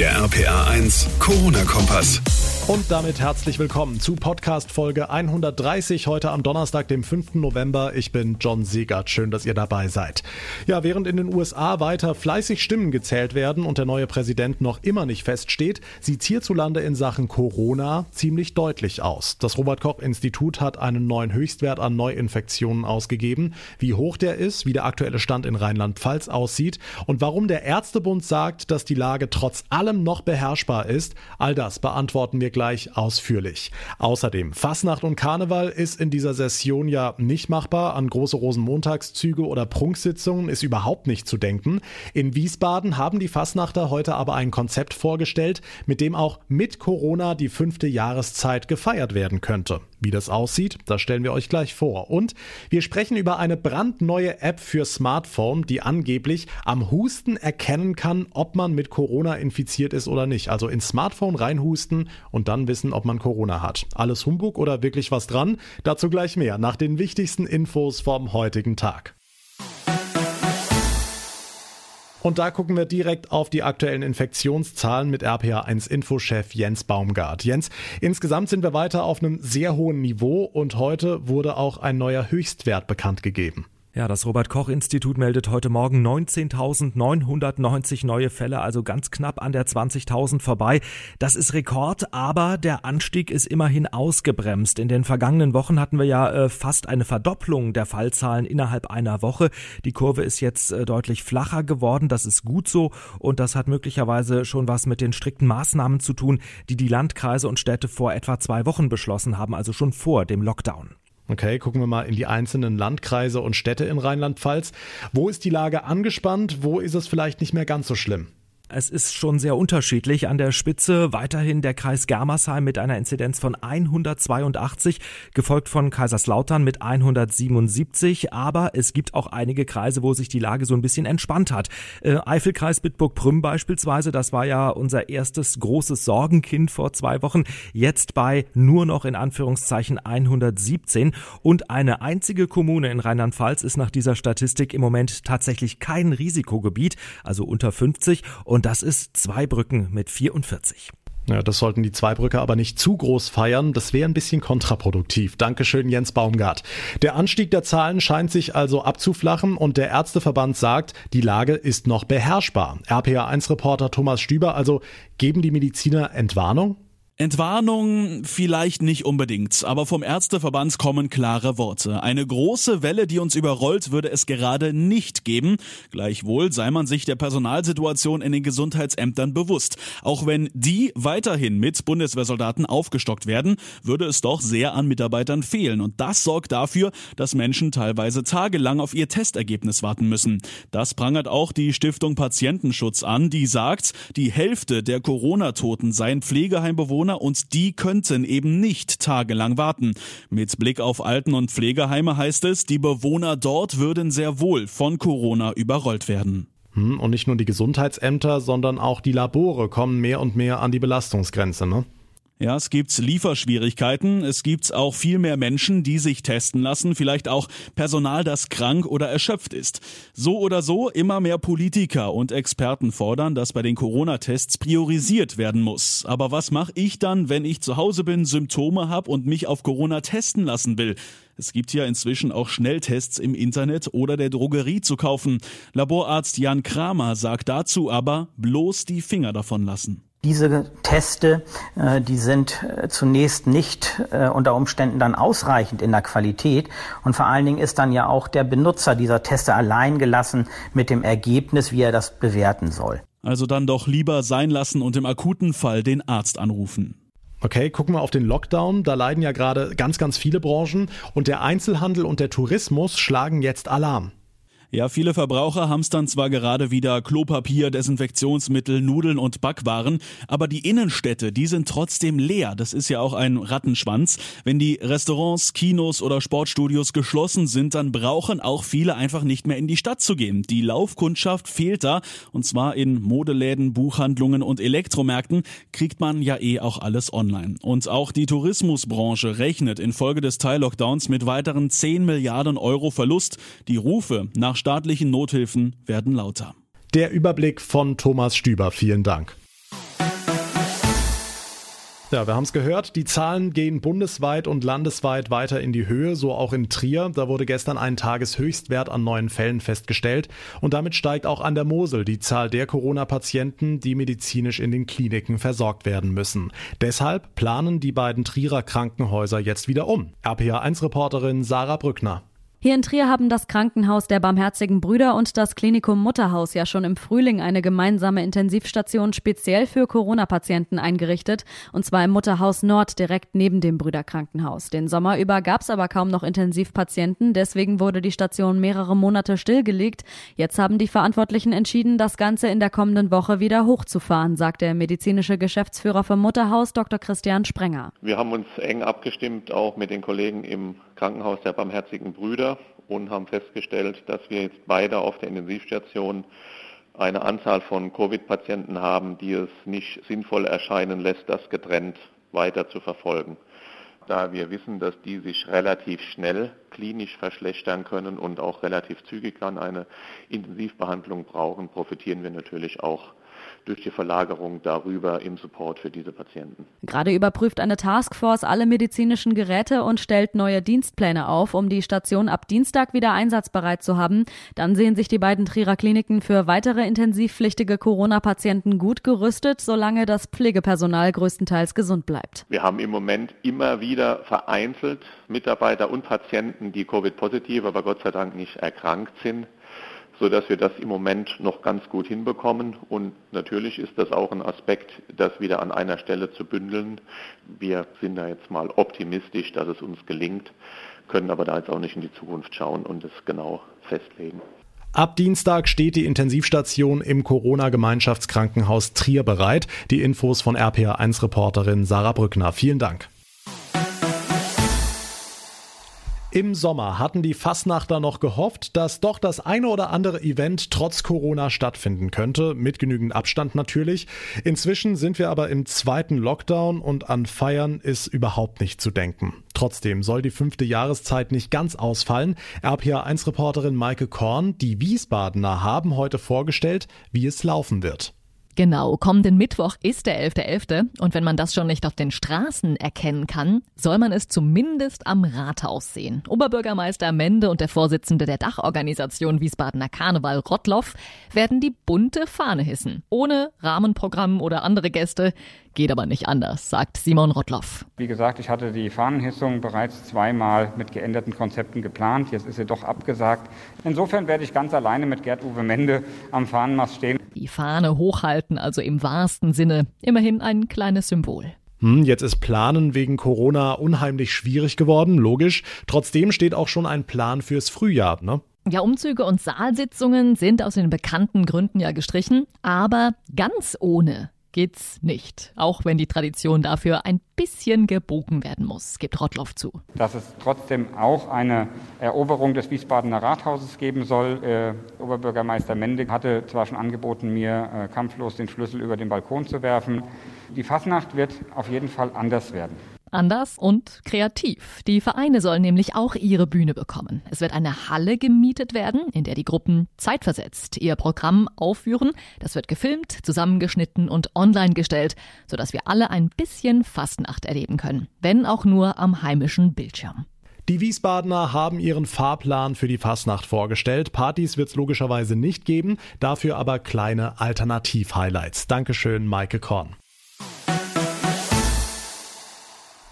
Der RPA 1 Corona-Kompass. Und damit herzlich willkommen zu Podcast Folge 130 heute am Donnerstag, dem 5. November. Ich bin John Segert. Schön, dass ihr dabei seid. Ja, während in den USA weiter fleißig Stimmen gezählt werden und der neue Präsident noch immer nicht feststeht, sieht hierzulande in Sachen Corona ziemlich deutlich aus. Das Robert Koch Institut hat einen neuen Höchstwert an Neuinfektionen ausgegeben. Wie hoch der ist, wie der aktuelle Stand in Rheinland-Pfalz aussieht und warum der Ärztebund sagt, dass die Lage trotz allem noch beherrschbar ist, all das beantworten wir gleich gleich ausführlich. Außerdem, Fasnacht und Karneval ist in dieser Session ja nicht machbar. An große Rosenmontagszüge oder Prunksitzungen ist überhaupt nicht zu denken. In Wiesbaden haben die Fasnachter heute aber ein Konzept vorgestellt, mit dem auch mit Corona die fünfte Jahreszeit gefeiert werden könnte. Wie das aussieht, das stellen wir euch gleich vor. Und wir sprechen über eine brandneue App für Smartphone, die angeblich am Husten erkennen kann, ob man mit Corona infiziert ist oder nicht. Also ins Smartphone reinhusten und dann wissen, ob man Corona hat. Alles Humbug oder wirklich was dran? Dazu gleich mehr nach den wichtigsten Infos vom heutigen Tag. Und da gucken wir direkt auf die aktuellen Infektionszahlen mit RPA1 Infochef Jens Baumgart. Jens, insgesamt sind wir weiter auf einem sehr hohen Niveau und heute wurde auch ein neuer Höchstwert bekannt gegeben. Ja, das Robert Koch Institut meldet heute Morgen 19.990 neue Fälle, also ganz knapp an der 20.000 vorbei. Das ist Rekord, aber der Anstieg ist immerhin ausgebremst. In den vergangenen Wochen hatten wir ja äh, fast eine Verdopplung der Fallzahlen innerhalb einer Woche. Die Kurve ist jetzt äh, deutlich flacher geworden. Das ist gut so und das hat möglicherweise schon was mit den strikten Maßnahmen zu tun, die die Landkreise und Städte vor etwa zwei Wochen beschlossen haben, also schon vor dem Lockdown. Okay, gucken wir mal in die einzelnen Landkreise und Städte in Rheinland-Pfalz. Wo ist die Lage angespannt? Wo ist es vielleicht nicht mehr ganz so schlimm? Es ist schon sehr unterschiedlich. An der Spitze weiterhin der Kreis Germersheim mit einer Inzidenz von 182, gefolgt von Kaiserslautern mit 177. Aber es gibt auch einige Kreise, wo sich die Lage so ein bisschen entspannt hat. Äh, Eifelkreis Bitburg-Prüm beispielsweise, das war ja unser erstes großes Sorgenkind vor zwei Wochen. Jetzt bei nur noch in Anführungszeichen 117. Und eine einzige Kommune in Rheinland-Pfalz ist nach dieser Statistik im Moment tatsächlich kein Risikogebiet, also unter 50. Und und das ist Zweibrücken mit 44. Ja, das sollten die Zweibrücke aber nicht zu groß feiern. Das wäre ein bisschen kontraproduktiv. Dankeschön, Jens Baumgart. Der Anstieg der Zahlen scheint sich also abzuflachen und der Ärzteverband sagt, die Lage ist noch beherrschbar. RPA1-Reporter Thomas Stüber, also geben die Mediziner Entwarnung? Entwarnung vielleicht nicht unbedingt, aber vom Ärzteverband kommen klare Worte. Eine große Welle, die uns überrollt, würde es gerade nicht geben. Gleichwohl sei man sich der Personalsituation in den Gesundheitsämtern bewusst. Auch wenn die weiterhin mit Bundeswehrsoldaten aufgestockt werden, würde es doch sehr an Mitarbeitern fehlen. Und das sorgt dafür, dass Menschen teilweise tagelang auf ihr Testergebnis warten müssen. Das prangert auch die Stiftung Patientenschutz an, die sagt, die Hälfte der Corona-Toten seien Pflegeheimbewohner Bewohner und die könnten eben nicht tagelang warten. Mit Blick auf Alten- und Pflegeheime heißt es, die Bewohner dort würden sehr wohl von Corona überrollt werden. Hm, und nicht nur die Gesundheitsämter, sondern auch die Labore kommen mehr und mehr an die Belastungsgrenze, ne? Ja, es gibt Lieferschwierigkeiten, es gibt auch viel mehr Menschen, die sich testen lassen, vielleicht auch Personal, das krank oder erschöpft ist. So oder so, immer mehr Politiker und Experten fordern, dass bei den Corona-Tests priorisiert werden muss. Aber was mache ich dann, wenn ich zu Hause bin, Symptome habe und mich auf Corona testen lassen will? Es gibt ja inzwischen auch Schnelltests im Internet oder der Drogerie zu kaufen. Laborarzt Jan Kramer sagt dazu aber, bloß die Finger davon lassen. Diese Teste, äh, die sind äh, zunächst nicht äh, unter Umständen dann ausreichend in der Qualität und vor allen Dingen ist dann ja auch der Benutzer dieser Teste allein gelassen mit dem Ergebnis, wie er das bewerten soll. Also dann doch lieber sein lassen und im akuten Fall den Arzt anrufen. Okay, gucken wir auf den Lockdown. Da leiden ja gerade ganz, ganz viele Branchen und der Einzelhandel und der Tourismus schlagen jetzt Alarm. Ja, viele Verbraucher hamstern zwar gerade wieder Klopapier, Desinfektionsmittel, Nudeln und Backwaren, aber die Innenstädte, die sind trotzdem leer. Das ist ja auch ein Rattenschwanz. Wenn die Restaurants, Kinos oder Sportstudios geschlossen sind, dann brauchen auch viele einfach nicht mehr in die Stadt zu gehen. Die Laufkundschaft fehlt da und zwar in Modeläden, Buchhandlungen und Elektromärkten kriegt man ja eh auch alles online. Und auch die Tourismusbranche rechnet infolge des Teil-Lockdowns mit weiteren 10 Milliarden Euro Verlust. Die Rufe nach staatlichen Nothilfen werden lauter. Der Überblick von Thomas Stüber. Vielen Dank. Ja, wir haben es gehört, die Zahlen gehen bundesweit und landesweit weiter in die Höhe, so auch in Trier. Da wurde gestern ein Tageshöchstwert an neuen Fällen festgestellt und damit steigt auch an der Mosel die Zahl der Corona-Patienten, die medizinisch in den Kliniken versorgt werden müssen. Deshalb planen die beiden Trierer Krankenhäuser jetzt wieder um. RPA1-Reporterin Sarah Brückner. Hier in Trier haben das Krankenhaus der Barmherzigen Brüder und das Klinikum Mutterhaus ja schon im Frühling eine gemeinsame Intensivstation speziell für Corona-Patienten eingerichtet, und zwar im Mutterhaus Nord direkt neben dem Brüderkrankenhaus. Den Sommer über gab es aber kaum noch Intensivpatienten, deswegen wurde die Station mehrere Monate stillgelegt. Jetzt haben die Verantwortlichen entschieden, das Ganze in der kommenden Woche wieder hochzufahren, sagt der medizinische Geschäftsführer vom Mutterhaus Dr. Christian Sprenger. Wir haben uns eng abgestimmt, auch mit den Kollegen im Krankenhaus der Barmherzigen Brüder und haben festgestellt, dass wir jetzt beide auf der Intensivstation eine Anzahl von Covid-Patienten haben, die es nicht sinnvoll erscheinen lässt, das getrennt weiter zu verfolgen. Da wir wissen, dass die sich relativ schnell klinisch verschlechtern können und auch relativ zügig dann eine Intensivbehandlung brauchen, profitieren wir natürlich auch durch die Verlagerung darüber im Support für diese Patienten. Gerade überprüft eine Taskforce alle medizinischen Geräte und stellt neue Dienstpläne auf, um die Station ab Dienstag wieder einsatzbereit zu haben. Dann sehen sich die beiden Trierer Kliniken für weitere intensivpflichtige Corona-Patienten gut gerüstet, solange das Pflegepersonal größtenteils gesund bleibt. Wir haben im Moment immer wieder vereinzelt Mitarbeiter und Patienten, die Covid-positiv, aber Gott sei Dank nicht erkrankt sind sodass wir das im Moment noch ganz gut hinbekommen. Und natürlich ist das auch ein Aspekt, das wieder an einer Stelle zu bündeln. Wir sind da jetzt mal optimistisch, dass es uns gelingt, können aber da jetzt auch nicht in die Zukunft schauen und es genau festlegen. Ab Dienstag steht die Intensivstation im Corona-Gemeinschaftskrankenhaus Trier bereit. Die Infos von RPA1-Reporterin Sarah Brückner. Vielen Dank. Im Sommer hatten die Fassnachter noch gehofft, dass doch das eine oder andere Event trotz Corona stattfinden könnte, mit genügend Abstand natürlich. Inzwischen sind wir aber im zweiten Lockdown und an Feiern ist überhaupt nicht zu denken. Trotzdem soll die fünfte Jahreszeit nicht ganz ausfallen. RPA1-Reporterin Maike Korn, die Wiesbadener haben heute vorgestellt, wie es laufen wird. Genau, kommenden Mittwoch ist der 11.11. .11. und wenn man das schon nicht auf den Straßen erkennen kann, soll man es zumindest am Rathaus sehen. Oberbürgermeister Mende und der Vorsitzende der Dachorganisation Wiesbadener Karneval Rottloff werden die bunte Fahne hissen. Ohne Rahmenprogramm oder andere Gäste. Geht aber nicht anders, sagt Simon Rottloff. Wie gesagt, ich hatte die Fahnenhissung bereits zweimal mit geänderten Konzepten geplant. Jetzt ist sie doch abgesagt. Insofern werde ich ganz alleine mit Gerd-Uwe Mende am Fahnenmast stehen. Die Fahne hochhalten, also im wahrsten Sinne. Immerhin ein kleines Symbol. Hm, jetzt ist Planen wegen Corona unheimlich schwierig geworden, logisch. Trotzdem steht auch schon ein Plan fürs Frühjahr, ne? Ja, Umzüge und Saalsitzungen sind aus den bekannten Gründen ja gestrichen, aber ganz ohne geht's nicht. Auch wenn die Tradition dafür ein bisschen gebogen werden muss, gibt Rottloff zu. Dass es trotzdem auch eine Eroberung des Wiesbadener Rathauses geben soll. Äh, Oberbürgermeister Mendig hatte zwar schon angeboten, mir äh, kampflos den Schlüssel über den Balkon zu werfen. Die Fasnacht wird auf jeden Fall anders werden. Anders und kreativ. Die Vereine sollen nämlich auch ihre Bühne bekommen. Es wird eine Halle gemietet werden, in der die Gruppen zeitversetzt ihr Programm aufführen. Das wird gefilmt, zusammengeschnitten und online gestellt, sodass wir alle ein bisschen Fastnacht erleben können, wenn auch nur am heimischen Bildschirm. Die Wiesbadener haben ihren Fahrplan für die Fastnacht vorgestellt. Partys wird es logischerweise nicht geben, dafür aber kleine Alternativ-Highlights. Dankeschön, Maike Korn.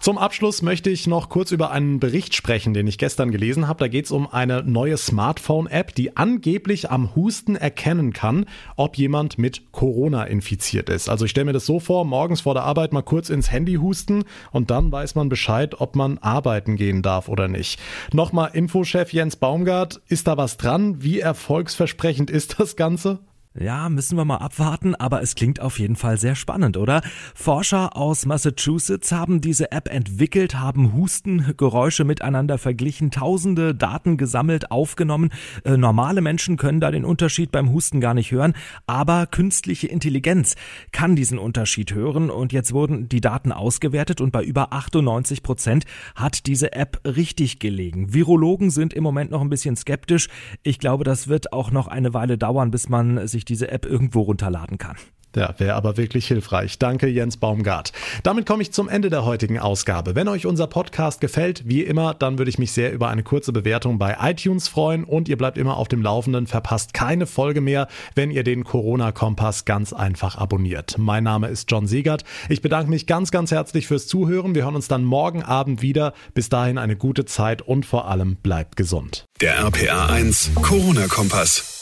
Zum Abschluss möchte ich noch kurz über einen Bericht sprechen, den ich gestern gelesen habe. Da geht es um eine neue Smartphone-App, die angeblich am Husten erkennen kann, ob jemand mit Corona infiziert ist. Also ich stelle mir das so vor, morgens vor der Arbeit mal kurz ins Handy husten und dann weiß man Bescheid, ob man arbeiten gehen darf oder nicht. Nochmal Infochef Jens Baumgart, ist da was dran? Wie erfolgsversprechend ist das Ganze? Ja, müssen wir mal abwarten, aber es klingt auf jeden Fall sehr spannend, oder? Forscher aus Massachusetts haben diese App entwickelt, haben Hustengeräusche miteinander verglichen, tausende Daten gesammelt, aufgenommen. Äh, normale Menschen können da den Unterschied beim Husten gar nicht hören, aber künstliche Intelligenz kann diesen Unterschied hören und jetzt wurden die Daten ausgewertet und bei über 98 Prozent hat diese App richtig gelegen. Virologen sind im Moment noch ein bisschen skeptisch. Ich glaube, das wird auch noch eine Weile dauern, bis man sich sich diese App irgendwo runterladen kann. Ja, wäre aber wirklich hilfreich. Danke, Jens Baumgart. Damit komme ich zum Ende der heutigen Ausgabe. Wenn euch unser Podcast gefällt, wie immer, dann würde ich mich sehr über eine kurze Bewertung bei iTunes freuen und ihr bleibt immer auf dem Laufenden, verpasst keine Folge mehr, wenn ihr den Corona-Kompass ganz einfach abonniert. Mein Name ist John Siegert. Ich bedanke mich ganz, ganz herzlich fürs Zuhören. Wir hören uns dann morgen Abend wieder. Bis dahin eine gute Zeit und vor allem bleibt gesund. Der RPA 1 Corona-Kompass.